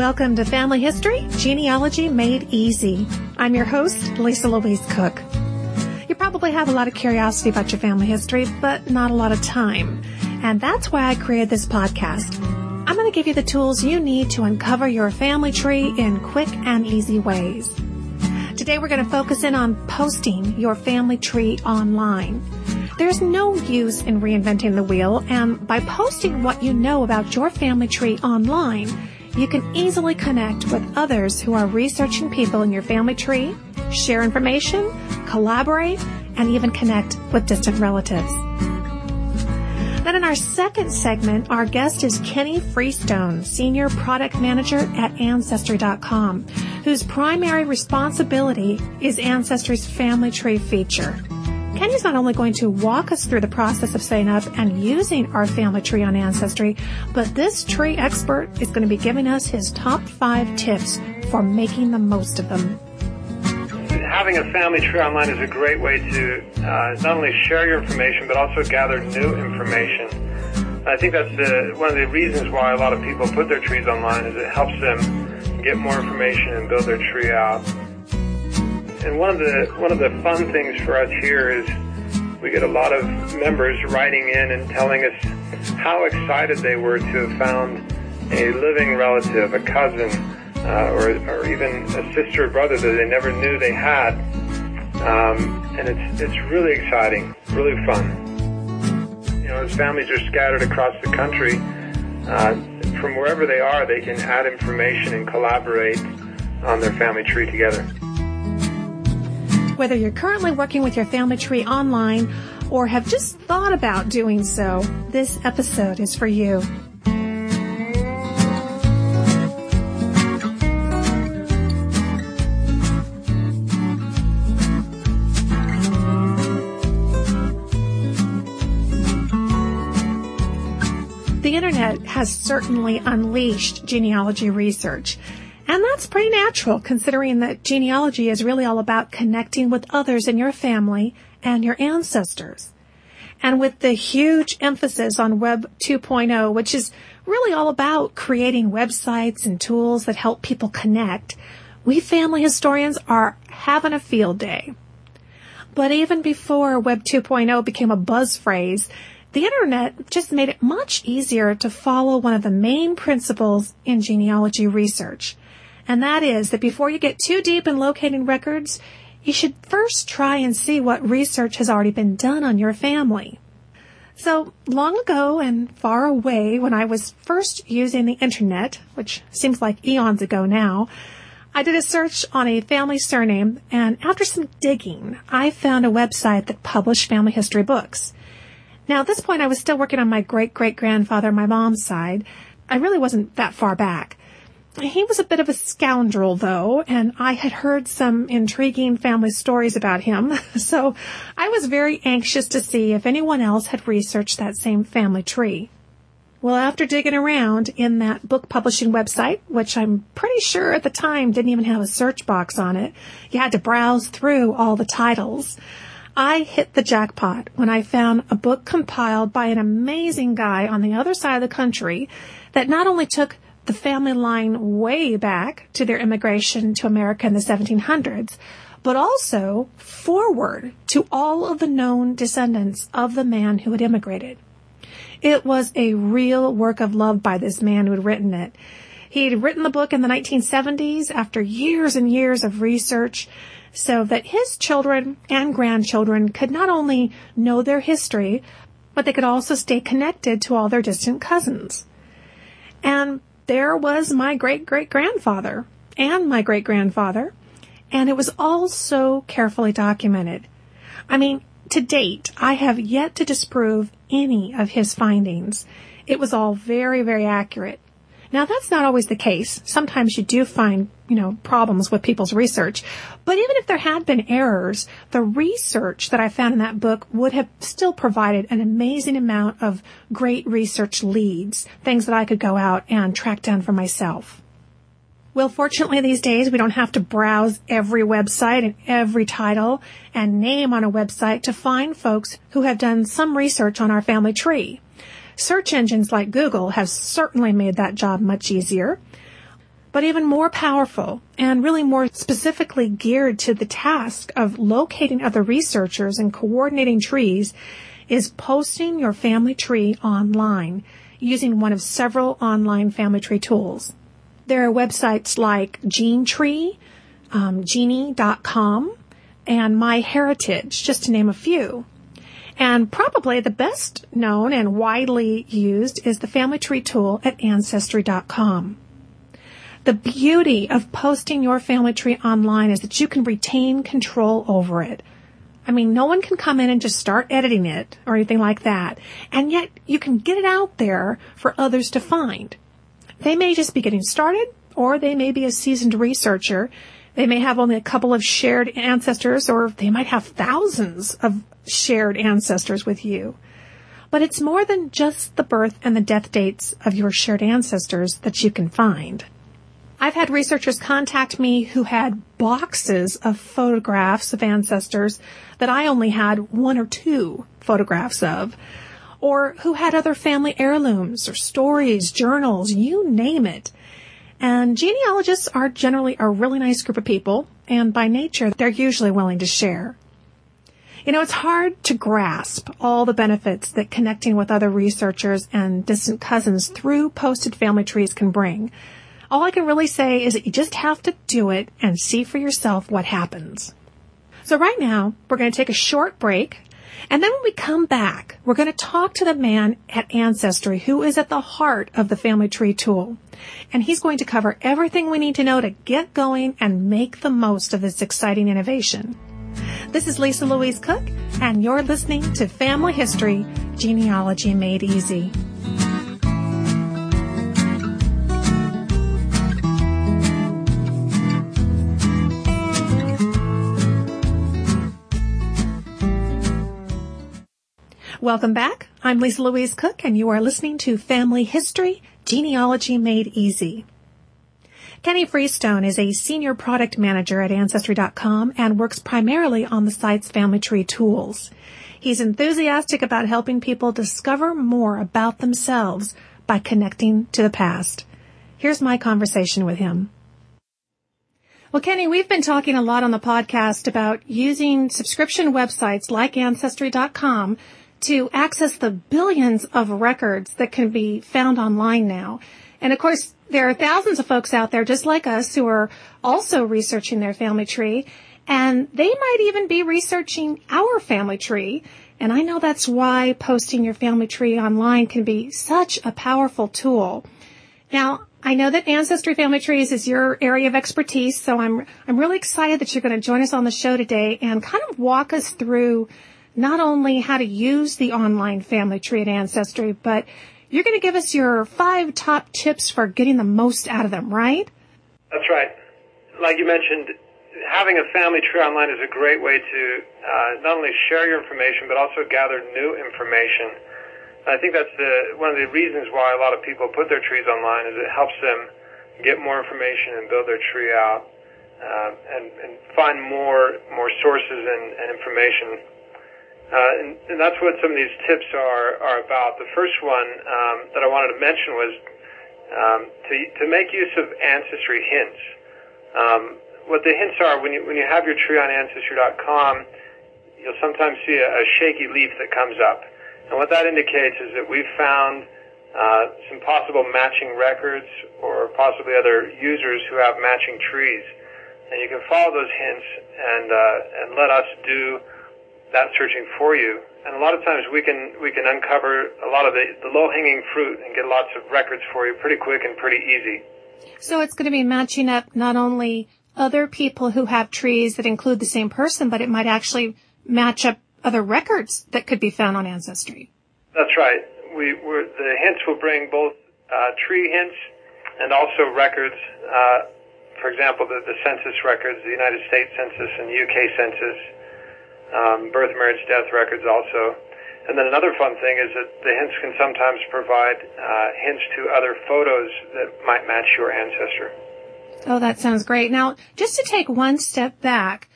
Welcome to Family History Genealogy Made Easy. I'm your host, Lisa Louise Cooke. You probably have a lot of curiosity about your family history, but not a lot of time. And that's why I created this podcast. I'm going to give you the tools you need to uncover your family tree in quick and easy ways. Today we're going to focus in on posting your family tree online. There's no use in reinventing the wheel, and by posting what you know about your family tree online, you can easily connect with others who are researching people in your family tree, share information, collaborate, and even connect with distant relatives. Then in our second segment, our guest is Kenny Freestone, Senior Product Manager at Ancestry.com, whose primary responsibility is Ancestry's family tree feature. Kenny's not only going to walk us through the process of setting up and using our family tree on Ancestry, but this tree expert is going to be giving us his top five tips for making the most of them. Having a family tree online is a great way to uh, not only share your information, but also gather new information. I think that's the, one of the reasons why a lot of people put their trees online is it helps them get more information and build their tree out. And one of the one of the fun things for us here is we get a lot of members writing in and telling us how excited they were to have found a living relative, a cousin, uh, or, or even a sister or brother that they never knew they had. Um, and it's it's really exciting, really fun. You know, as families are scattered across the country, uh, from wherever they are, they can add information and collaborate on their family tree together. Whether you're currently working with your family tree online or have just thought about doing so, this episode is for you. The internet has certainly unleashed genealogy research. And that's pretty natural considering that genealogy is really all about connecting with others in your family and your ancestors. And with the huge emphasis on Web 2.0, which is really all about creating websites and tools that help people connect, we family historians are having a field day. But even before Web 2.0 became a buzz phrase, the internet just made it much easier to follow one of the main principles in genealogy research and that is that before you get too deep in locating records, you should first try and see what research has already been done on your family. So long ago and far away when I was first using the internet, which seems like eons ago now, I did a search on a family surname and after some digging, I found a website that published family history books. Now at this point I was still working on my great great grandfather, my mom's side. I really wasn't that far back. He was a bit of a scoundrel, though, and I had heard some intriguing family stories about him, so I was very anxious to see if anyone else had researched that same family tree. Well, after digging around in that book publishing website, which I'm pretty sure at the time didn't even have a search box on it, you had to browse through all the titles. I hit the jackpot when I found a book compiled by an amazing guy on the other side of the country that not only took the family line way back to their immigration to America in the 1700s, but also forward to all of the known descendants of the man who had immigrated. It was a real work of love by this man who had written it. He had written the book in the 1970s after years and years of research so that his children and grandchildren could not only know their history, but they could also stay connected to all their distant cousins. And there was my great great grandfather and my great grandfather, and it was all so carefully documented. I mean, to date, I have yet to disprove any of his findings. It was all very, very accurate. Now that's not always the case. Sometimes you do find, you know, problems with people's research. But even if there had been errors, the research that I found in that book would have still provided an amazing amount of great research leads, things that I could go out and track down for myself. Well, fortunately these days we don't have to browse every website and every title and name on a website to find folks who have done some research on our family tree. Search engines like Google have certainly made that job much easier. But even more powerful and really more specifically geared to the task of locating other researchers and coordinating trees is posting your family tree online using one of several online family tree tools. There are websites like GeneTree, um, Geni.com, and MyHeritage, just to name a few. And probably the best known and widely used is the family tree tool at Ancestry.com. The beauty of posting your family tree online is that you can retain control over it. I mean, no one can come in and just start editing it or anything like that. And yet you can get it out there for others to find. They may just be getting started or they may be a seasoned researcher. They may have only a couple of shared ancestors or they might have thousands of shared ancestors with you. But it's more than just the birth and the death dates of your shared ancestors that you can find. I've had researchers contact me who had boxes of photographs of ancestors that I only had one or two photographs of, or who had other family heirlooms or stories, journals, you name it. And genealogists are generally a really nice group of people, and by nature, they're usually willing to share. You know, it's hard to grasp all the benefits that connecting with other researchers and distant cousins through posted family trees can bring. All I can really say is that you just have to do it and see for yourself what happens. So right now, we're going to take a short break. And then when we come back, we're going to talk to the man at Ancestry who is at the heart of the family tree tool. And he's going to cover everything we need to know to get going and make the most of this exciting innovation. This is Lisa Louise Cooke, and you're listening to Family History Genealogy Made Easy. Welcome back. I'm Lisa Louise Cooke, and you are listening to Family History Genealogy Made Easy. Kenny Freestone is a senior product manager at Ancestry.com and works primarily on the site's family tree tools. He's enthusiastic about helping people discover more about themselves by connecting to the past. Here's my conversation with him. Well, Kenny, we've been talking a lot on the podcast about using subscription websites like Ancestry.com to access the billions of records that can be found online now. And of course, there are thousands of folks out there just like us who are also researching their family tree and they might even be researching our family tree. And I know that's why posting your family tree online can be such a powerful tool. Now, I know that Ancestry Family Trees is your area of expertise, so I'm I'm really excited that you're going to join us on the show today and kind of walk us through not only how to use the online family tree at Ancestry, but you're going to give us your five top tips for getting the most out of them, right? That's right. Like you mentioned, having a family tree online is a great way to uh, not only share your information, but also gather new information. I think that's the, one of the reasons why a lot of people put their trees online is it helps them get more information and build their tree out uh, and, and find more more sources and, and information uh, and, and, that's what some of these tips are, are about. The first one um, that I wanted to mention was um, to, to make use of ancestry hints. Um, what the hints are, when you, when you have your tree on Ancestry.com, you'll sometimes see a, a shaky leaf that comes up. And what that indicates is that we've found uh, some possible matching records or possibly other users who have matching trees. And you can follow those hints and, uh, and let us do that searching for you. And a lot of times we can we can uncover a lot of the, the low hanging fruit and get lots of records for you pretty quick and pretty easy. So it's going to be matching up not only other people who have trees that include the same person, but it might actually match up other records that could be found on Ancestry. That's right. We the hints will bring both uh, tree hints and also records. Uh, for example, the, the census records, the United States Census and UK Census um, birth, marriage, death records also. And then another fun thing is that the hints can sometimes provide uh, hints to other photos that might match your ancestor. Oh, that sounds great. Now, just to take one step back,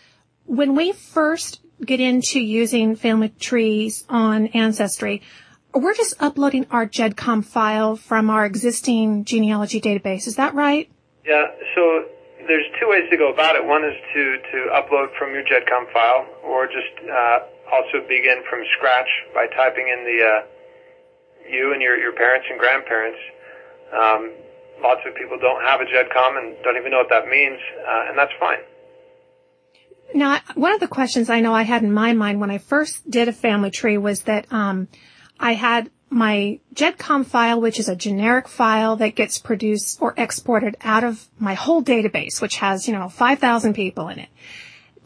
when we first get into using family trees on Ancestry, we're just uploading our GEDCOM file from our existing genealogy database. Is that right? Yeah, so there's two ways to go about it. One is to, to upload from your GEDCOM file, or just uh, also begin from scratch by typing in the uh, you and your, your parents and grandparents. Um, lots of people don't have a GEDCOM and don't even know what that means, uh, and that's fine. Now, one of the questions I know I had in my mind when I first did a family tree was that um, I had my GEDCOM file, which is a generic file that gets produced or exported out of my whole database, which has, you know, 5,000 people in it.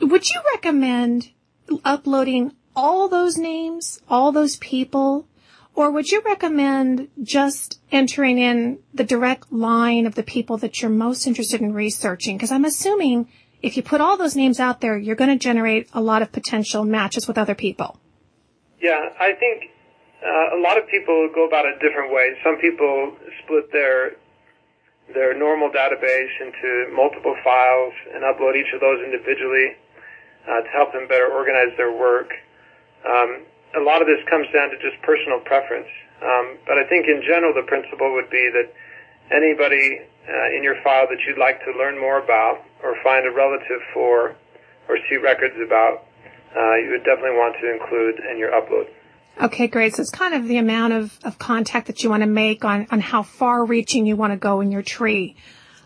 Would you recommend uploading all those names, all those people, or would you recommend just entering in the direct line of the people that you're most interested in researching? Because I'm assuming if you put all those names out there, you're going to generate a lot of potential matches with other people. Yeah, I think uh, a lot of people go about it different ways. Some people split their their normal database into multiple files and upload each of those individually uh, to help them better organize their work. Um, a lot of this comes down to just personal preference. Um, but I think in general the principle would be that anybody uh, in your file that you'd like to learn more about or find a relative for or see records about, uh, you would definitely want to include in your upload. Okay, great. So it's kind of the amount of, of contact that you want to make on, on how far reaching you want to go in your tree.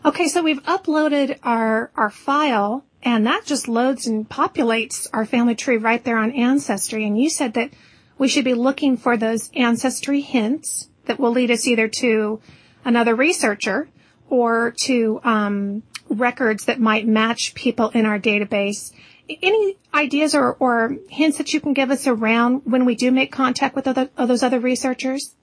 Okay, so we've uploaded our, our file and that just loads and populates our family tree right there on Ancestry. And you said that we should be looking for those ancestry hints that will lead us either to another researcher or to um, records that might match people in our database any ideas or, or hints that you can give us around when we do make contact with other, those other researchers?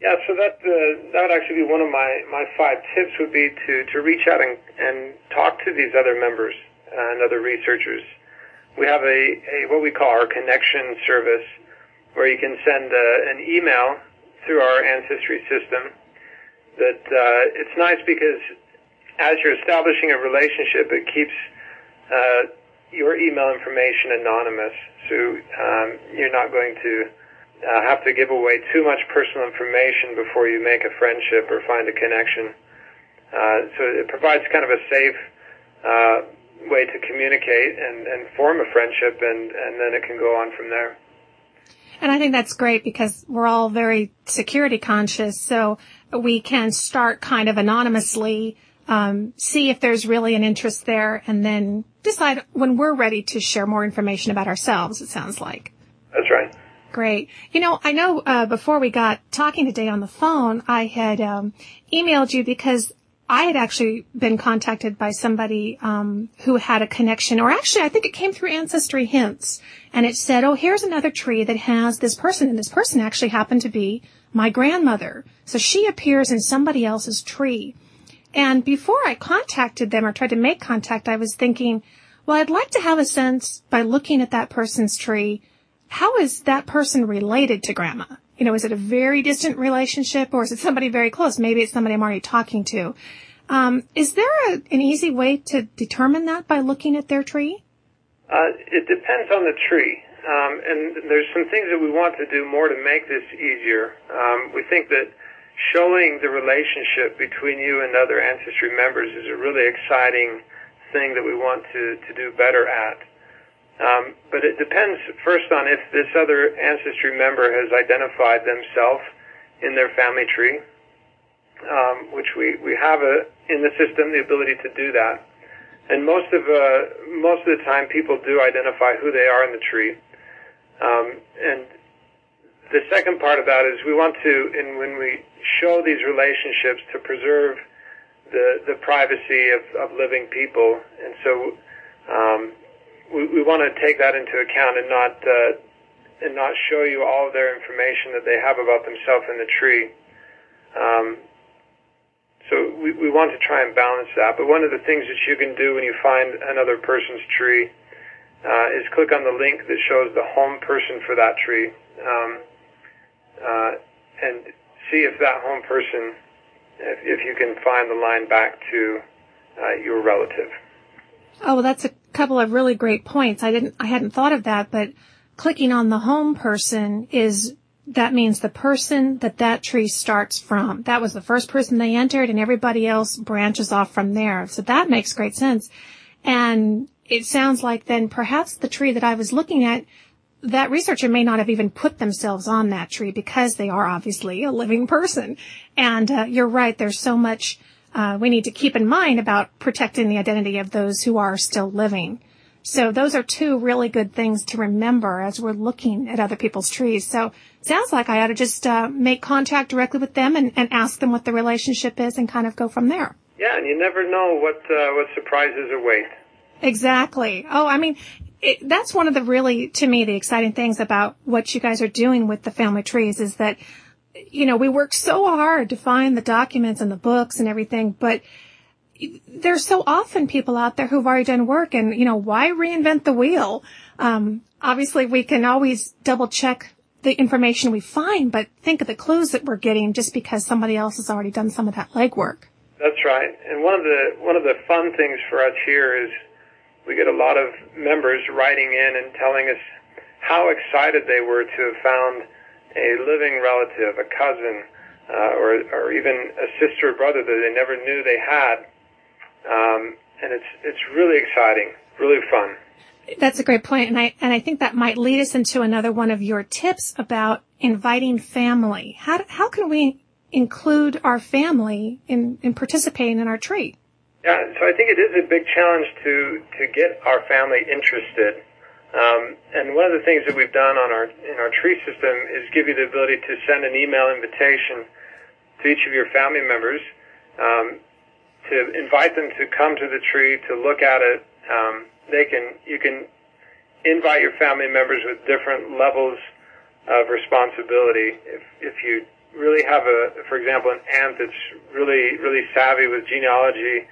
Yeah, so that uh, that would actually be one of my, my five tips would be to, to reach out and, and talk to these other members and other researchers. We have a, a what we call our connection service where you can send uh, an email through our ancestry system that uh, it's nice because as you're establishing a relationship, it keeps uh, your email information anonymous, so um, you're not going to uh, have to give away too much personal information before you make a friendship or find a connection. Uh, so it provides kind of a safe uh, way to communicate and, and form a friendship, and, and then it can go on from there. And I think that's great because we're all very security conscious, so we can start kind of anonymously um, see if there's really an interest there, and then decide when we're ready to share more information about ourselves. It sounds like. That's right. Great. You know, I know uh, before we got talking today on the phone, I had um, emailed you because I had actually been contacted by somebody um, who had a connection, or actually, I think it came through Ancestry Hints, and it said, "Oh, here's another tree that has this person, and this person actually happened to be my grandmother, so she appears in somebody else's tree." And before I contacted them or tried to make contact, I was thinking, well, I'd like to have a sense by looking at that person's tree, how is that person related to grandma? You know, is it a very distant relationship or is it somebody very close? Maybe it's somebody I'm already talking to. Um, is there a, an easy way to determine that by looking at their tree? Uh, it depends on the tree. Um, and there's some things that we want to do more to make this easier. Um, we think that showing the relationship between you and other ancestry members is a really exciting thing that we want to, to do better at. Um, but it depends first on if this other ancestry member has identified themselves in their family tree, um, which we, we have a, in the system the ability to do that. And most of uh, most of the time, people do identify who they are in the tree. Um, and the second part of that is we want to, and when we show these relationships, to preserve the the privacy of, of living people, and so um, we, we want to take that into account and not uh, and not show you all of their information that they have about themselves in the tree. Um, so we, we want to try and balance that. But one of the things that you can do when you find another person's tree uh, is click on the link that shows the home person for that tree. Um, uh, and see if that home person, if, if you can find the line back to uh, your relative. Oh, well, that's a couple of really great points. I didn't, I hadn't thought of that, but clicking on the home person is that means the person that that tree starts from. That was the first person they entered and everybody else branches off from there. So that makes great sense. And it sounds like then perhaps the tree that I was looking at, that researcher may not have even put themselves on that tree because they are obviously a living person. And uh, you're right. There's so much uh, we need to keep in mind about protecting the identity of those who are still living. So those are two really good things to remember as we're looking at other people's trees. So sounds like I ought to just uh, make contact directly with them and, and ask them what the relationship is and kind of go from there. Yeah, and you never know what uh, what surprises await. Exactly. Oh, I mean, it, that's one of the really, to me, the exciting things about what you guys are doing with the family trees is that, you know, we work so hard to find the documents and the books and everything, but there's so often people out there who've already done work and, you know, why reinvent the wheel? Um, obviously we can always double check the information we find, but think of the clues that we're getting just because somebody else has already done some of that legwork. That's right. And one of the, one of the fun things for us here is we get a lot of members writing in and telling us how excited they were to have found a living relative, a cousin, uh, or, or even a sister or brother that they never knew they had. Um, and it's, it's really exciting, really fun. That's a great point, and I and I think that might lead us into another one of your tips about inviting family. How how can we include our family in in participating in our tree? Yeah, so I think it is a big challenge to to get our family interested. Um, and one of the things that we've done on our in our tree system is give you the ability to send an email invitation to each of your family members um, to invite them to come to the tree to look at it. Um, they can you can invite your family members with different levels of responsibility. If if you really have a, for example, an aunt that's really really savvy with genealogy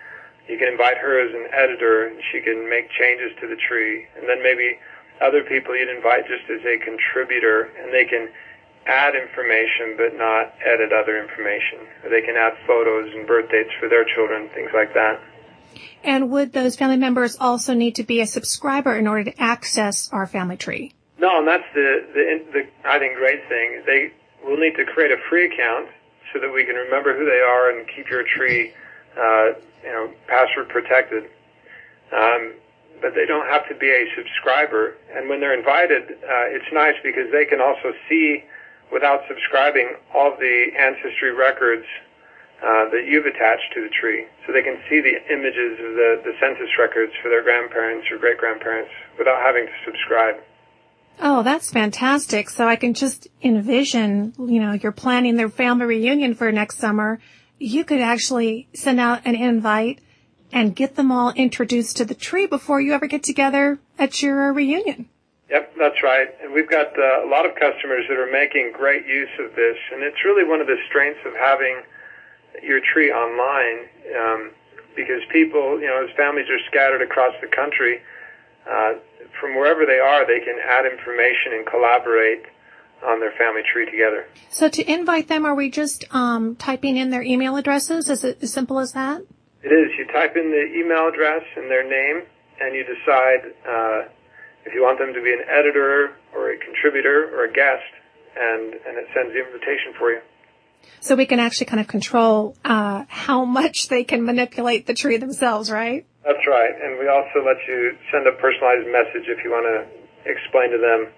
you can invite her as an editor and she can make changes to the tree. And then maybe other people you'd invite just as a contributor and they can add information but not edit other information. Or they can add photos and birth dates for their children, things like that. And would those family members also need to be a subscriber in order to access our family tree? No, and that's the, the, the I think, great thing. They will need to create a free account so that we can remember who they are and keep your tree uh, you know, password protected. Um, but they don't have to be a subscriber. And when they're invited, uh, it's nice because they can also see, without subscribing, all the ancestry records uh, that you've attached to the tree. So they can see the images of the, the census records for their grandparents or great grandparents without having to subscribe. Oh, that's fantastic. So I can just envision, you know, you're planning their family reunion for next summer you could actually send out an invite and get them all introduced to the tree before you ever get together at your reunion. Yep, that's right. And we've got uh, a lot of customers that are making great use of this, and it's really one of the strengths of having your tree online, um, because people, you know, as families are scattered across the country, uh, from wherever they are, they can add information and collaborate on their family tree together. So to invite them, are we just um, typing in their email addresses? Is it as simple as that? It is. You type in the email address and their name, and you decide uh, if you want them to be an editor or a contributor or a guest, and, and it sends the invitation for you. So we can actually kind of control uh, how much they can manipulate the tree themselves, right? That's right. And we also let you send a personalized message if you want to explain to them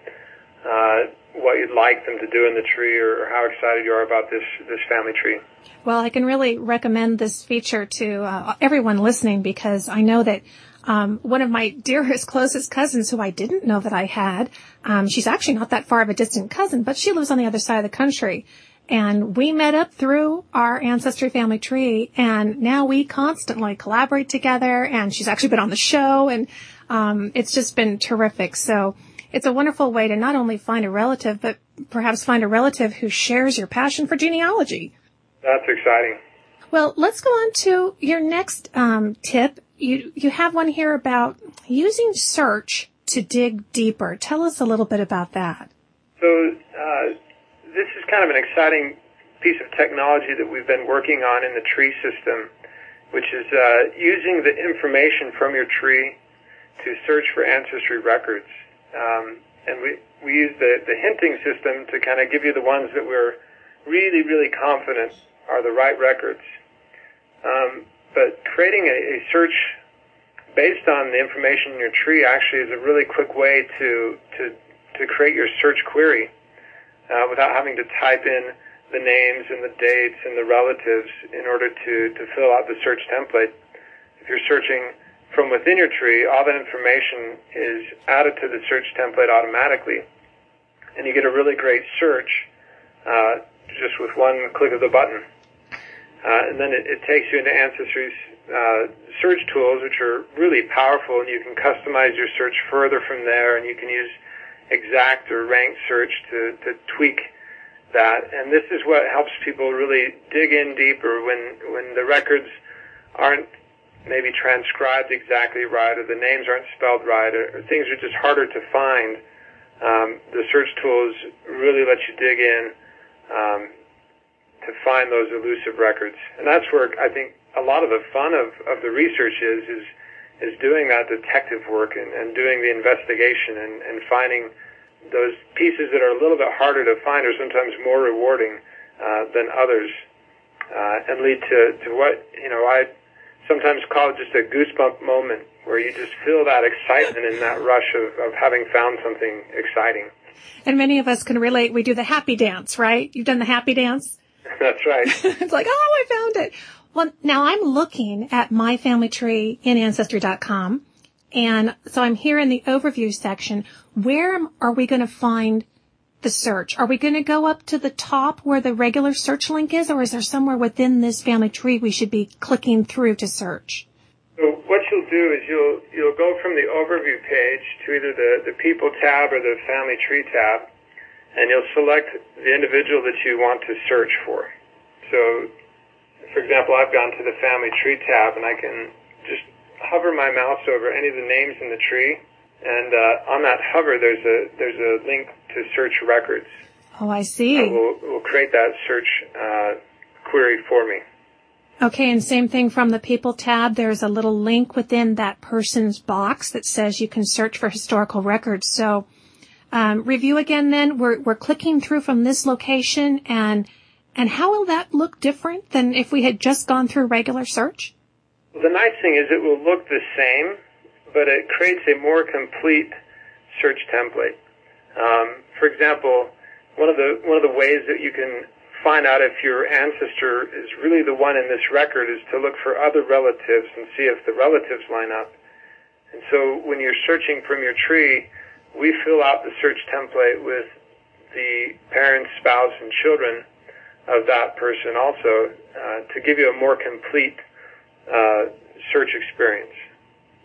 uh, what you'd like them to do in the tree or, how excited you are about this this family tree. Well, I can really recommend this feature to uh, everyone listening because I know that um, one of my dearest, closest cousins, who I didn't know that I had, um, she's actually not that far of a distant cousin, but she lives on the other side of the country. And we met up through our ancestry family tree, and now we constantly collaborate together. And she's actually been on the show, and um, it's just been terrific. So it's a wonderful way to not only find a relative, but perhaps find a relative who shares your passion for genealogy. That's exciting. Well, let's go on to your next um, tip. You you have one here about using search to dig deeper. Tell us a little bit about that. So uh, this is kind of an exciting piece of technology that we've been working on in the tree system, which is uh, using the information from your tree to search for ancestry records. Um, and we, we use the, the hinting system to kind of give you the ones that we're really, really confident are the right records. Um, but creating a, a search based on the information in your tree actually is a really quick way to to to create your search query uh, without having to type in the names and the dates and the relatives in order to to fill out the search template. If you're searching from within your tree, all that information is added to the search template automatically, and you get a really great search uh, just with one click of the button. Uh, and then it, it, takes you into Ancestry's uh, search tools, which are really powerful, and you can customize your search further from there, and you can use exact or ranked search to, to tweak that. And this is what helps people really dig in deeper when when the records aren't maybe transcribed exactly right, or the names aren't spelled right, or, or things are just harder to find. Um, the search tools really let you dig in. Um, to find those elusive records. And that's where I think a lot of the fun of, of the research is, is, is doing that detective work and, and doing the investigation and, and finding those pieces that are a little bit harder to find or sometimes more rewarding uh, than others uh, and lead to, to what, you know, I sometimes call it just a goosebump moment where you just feel that excitement and that rush of, of having found something exciting. And many of us can relate. We do the happy dance, right? You've done the happy dance? That's right. it's like, oh, I found it. Well, now I'm looking at my family tree in ancestry.com. And so I'm here in the overview section. Where are we going to find the search? Are we going to go up to the top where the regular search link is, or is there somewhere within this family tree we should be clicking through to search? So what you'll do is you'll you'll go from the overview page to either the, the people tab or the family tree tab, and you'll select the individual that you want to search for. So, for example, I've gone to the family tree tab and I can just hover my mouse over any of the names in the tree, and uh, on that hover, there's a there's a link to search records. Oh, I see. Uh, we'll, we'll create that search uh, query for me. Okay, and same thing from the People tab. There's a little link within that person's box that says you can search for historical records. So um, review again then. We're, we're clicking through from this location and, and how will that look different than if we had just gone through regular search? Well, the nice thing is it will look the same, but it creates a more complete search template. Um, for example, one of the one of the ways that you can find out if your ancestor is really the one in this record is to look for other relatives and see if the relatives line up. And so when you're searching from your tree, we fill out the search template with the parents, spouse, and children of that person also uh, to give you a more complete uh, search experience.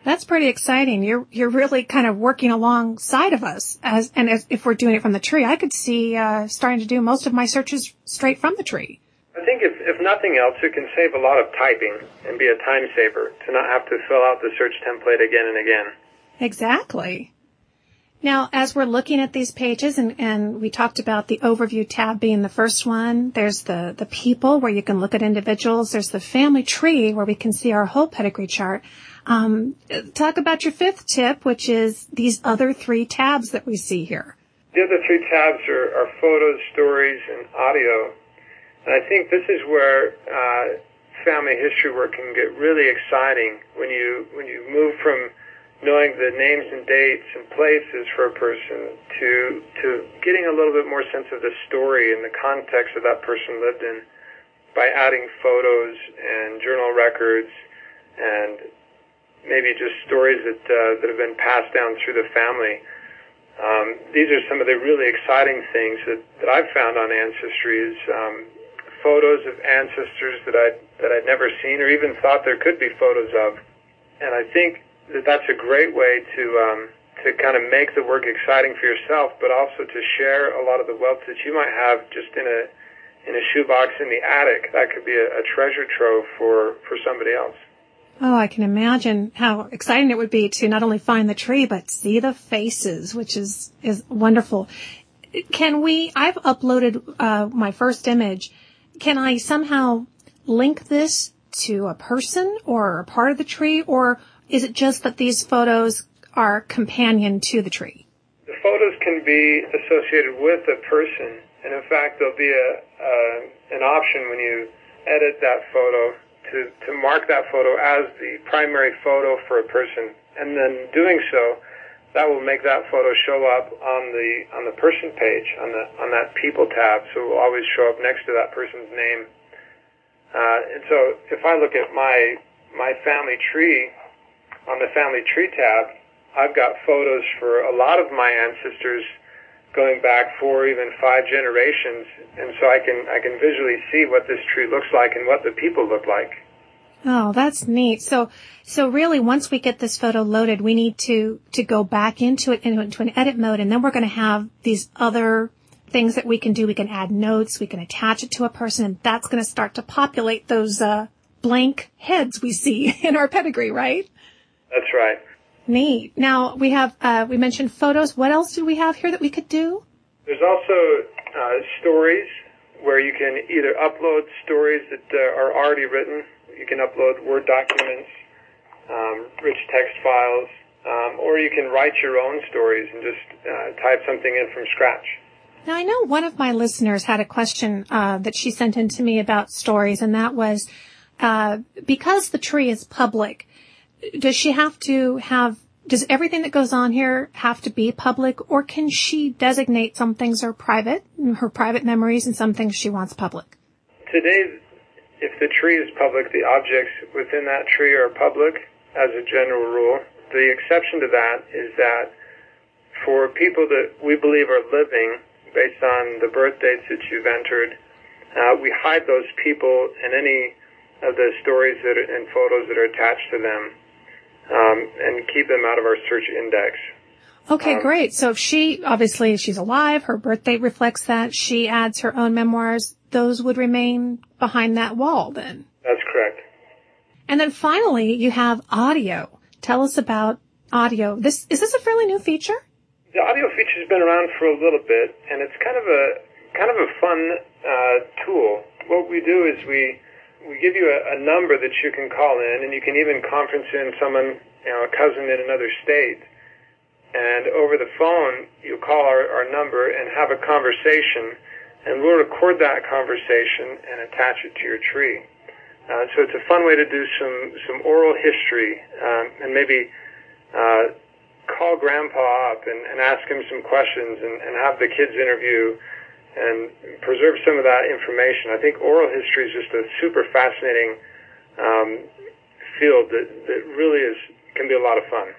That's pretty exciting. You're you're really kind of working alongside of us as and as, if we're doing it from the tree, I could see uh, starting to do most of my searches straight from the tree. I think if if nothing else, it can save a lot of typing and be a time saver to not have to fill out the search template again and again. Exactly. Now, as we're looking at these pages and, and we talked about the overview tab being the first one, there's the, the people where you can look at individuals. There's the family tree where we can see our whole pedigree chart. Um, talk about your fifth tip, which is these other three tabs that we see here. The other three tabs are, are photos, stories, and audio. And I think this is where uh, family history work can get really exciting when you when you move from knowing the names and dates and places for a person to to getting a little bit more sense of the story and the context that that person lived in by adding photos and journal records and maybe just stories that uh, that have been passed down through the family. Um, these are some of the really exciting things that, that I've found on Ancestry is um, photos of ancestors that I that I'd never seen or even thought there could be photos of, and I think that that's a great way to um, to kind of make the work exciting for yourself, but also to share a lot of the wealth that you might have just in a in a shoebox in the attic. That could be a, a treasure trove for for somebody else. Oh, I can imagine how exciting it would be to not only find the tree but see the faces, which is is wonderful. Can we? I've uploaded uh, my first image. Can I somehow link this to a person or a part of the tree, or is it just that these photos are companion to the tree? The photos can be associated with a person, and in fact, there'll be a uh, an option when you edit that photo to to mark that photo as the primary photo for a person, and then doing so, that will make that photo show up on the on the person page on the on that people tab. So it will always show up next to that person's name. Uh, and so if I look at my my family tree on the family tree tab, I've got photos for a lot of my ancestors going back four, even five generations, and so I can I can visually see what this tree looks like and what the people look like. Oh, that's neat. So, so really, once we get this photo loaded, we need to to go back into it into an edit mode, and then we're going to have these other things that we can do. We can add notes, we can attach it to a person, and that's going to start to populate those uh, blank heads we see in our pedigree, right? That's right. Neat. Now we have uh, we mentioned photos. What else do we have here that we could do? There's also uh, stories where you can either upload stories that uh, are already written. You can upload Word documents, um, rich text files, um, or you can write your own stories and just uh, type something in from scratch. Now I know one of my listeners had a question uh, that she sent in to me about stories, and that was uh, because the tree is public does she have to have does everything that goes on here have to be public or can she designate some things are private, her private memories and some things she wants public? Today, if the tree is public, the objects within that tree are public as a general rule. The exception to that is that for people that we believe are living based on the birth dates that you've entered, uh, we hide those people and any of the stories that are, and photos that are attached to them um, and keep them out of our search index. Okay, um, great. So if she, obviously, she's alive, her birth date reflects that, she adds her own memoirs, those would remain behind that wall then? That's correct. And then finally, you have audio. Tell us about audio. This, is this a fairly new feature? The audio feature's been around for a little bit, and it's kind of a, kind of a fun, uh, tool. What we do is we, we give you a, a number that you can call in, and you can even conference in someone, you know, a cousin in another state. And over the phone, you call our, our number and have a conversation, and we'll record that conversation and attach it to your tree. Uh, so it's a fun way to do some some oral history, um, and maybe uh, call Grandpa up and, and ask him some questions, and, and have the kids interview and preserve some of that information. I think oral history is just a super fascinating um, field that, that really is can be a lot of fun.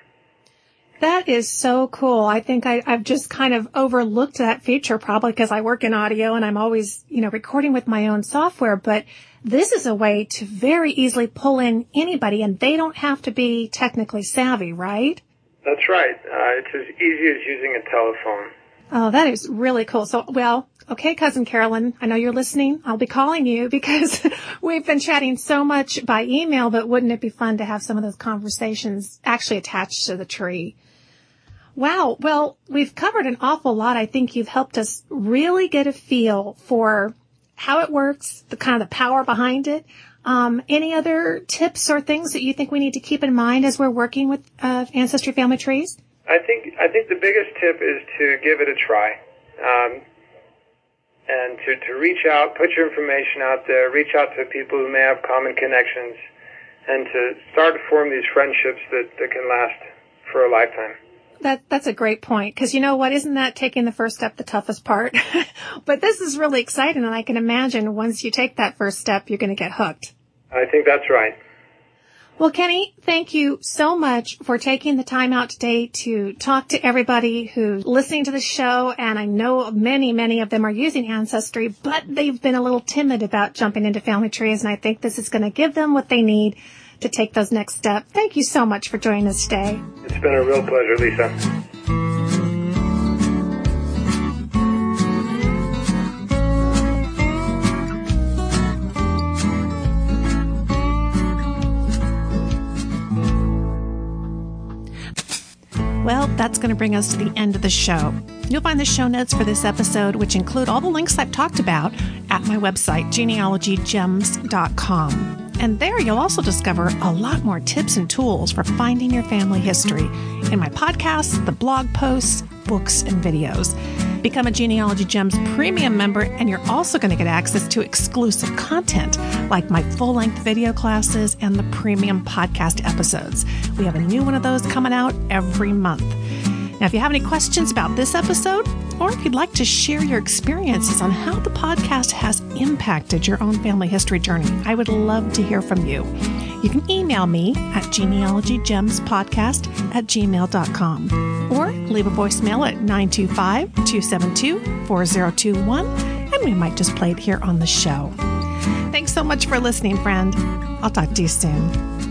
That is so cool. I think I, have just kind of overlooked that feature probably because I work in audio and I'm always, you know, recording with my own software, but this is a way to very easily pull in anybody and they don't have to be technically savvy, right? That's right. Uh, it's as easy as using a telephone. Oh, that is really cool. So, well, okay, cousin Carolyn, I know you're listening. I'll be calling you because we've been chatting so much by email, but wouldn't it be fun to have some of those conversations actually attached to the tree? Wow. Well, we've covered an awful lot. I think you've helped us really get a feel for how it works, the kind of the power behind it. Um, any other tips or things that you think we need to keep in mind as we're working with uh, ancestry family trees? I think I think the biggest tip is to give it a try, um, and to to reach out, put your information out there, reach out to people who may have common connections, and to start to form these friendships that that can last for a lifetime. That that's a great point because you know what? Isn't that taking the first step the toughest part? but this is really exciting, and I can imagine once you take that first step, you're going to get hooked. I think that's right. Well, Kenny, thank you so much for taking the time out today to talk to everybody who's listening to the show. And I know many, many of them are using Ancestry, but they've been a little timid about jumping into family trees. And I think this is going to give them what they need to take those next steps. Thank you so much for joining us today. It's been a real pleasure, Lisa. Well, that's going to bring us to the end of the show. You'll find the show notes for this episode, which include all the links I've talked about, at my website, genealogygems.com. And there you'll also discover a lot more tips and tools for finding your family history in my podcasts, the blog posts, books, and videos. Become a Genealogy Gems premium member, and you're also going to get access to exclusive content like my full length video classes and the premium podcast episodes. We have a new one of those coming out every month. Now, if you have any questions about this episode, or if you'd like to share your experiences on how the podcast has impacted your own family history journey, I would love to hear from you. You can email me at genealogygemspodcast at gmail.com leave a voicemail at 925 272 4021 and we might just play it here on the show. Thanks so much for listening, friend. I'll talk to you soon.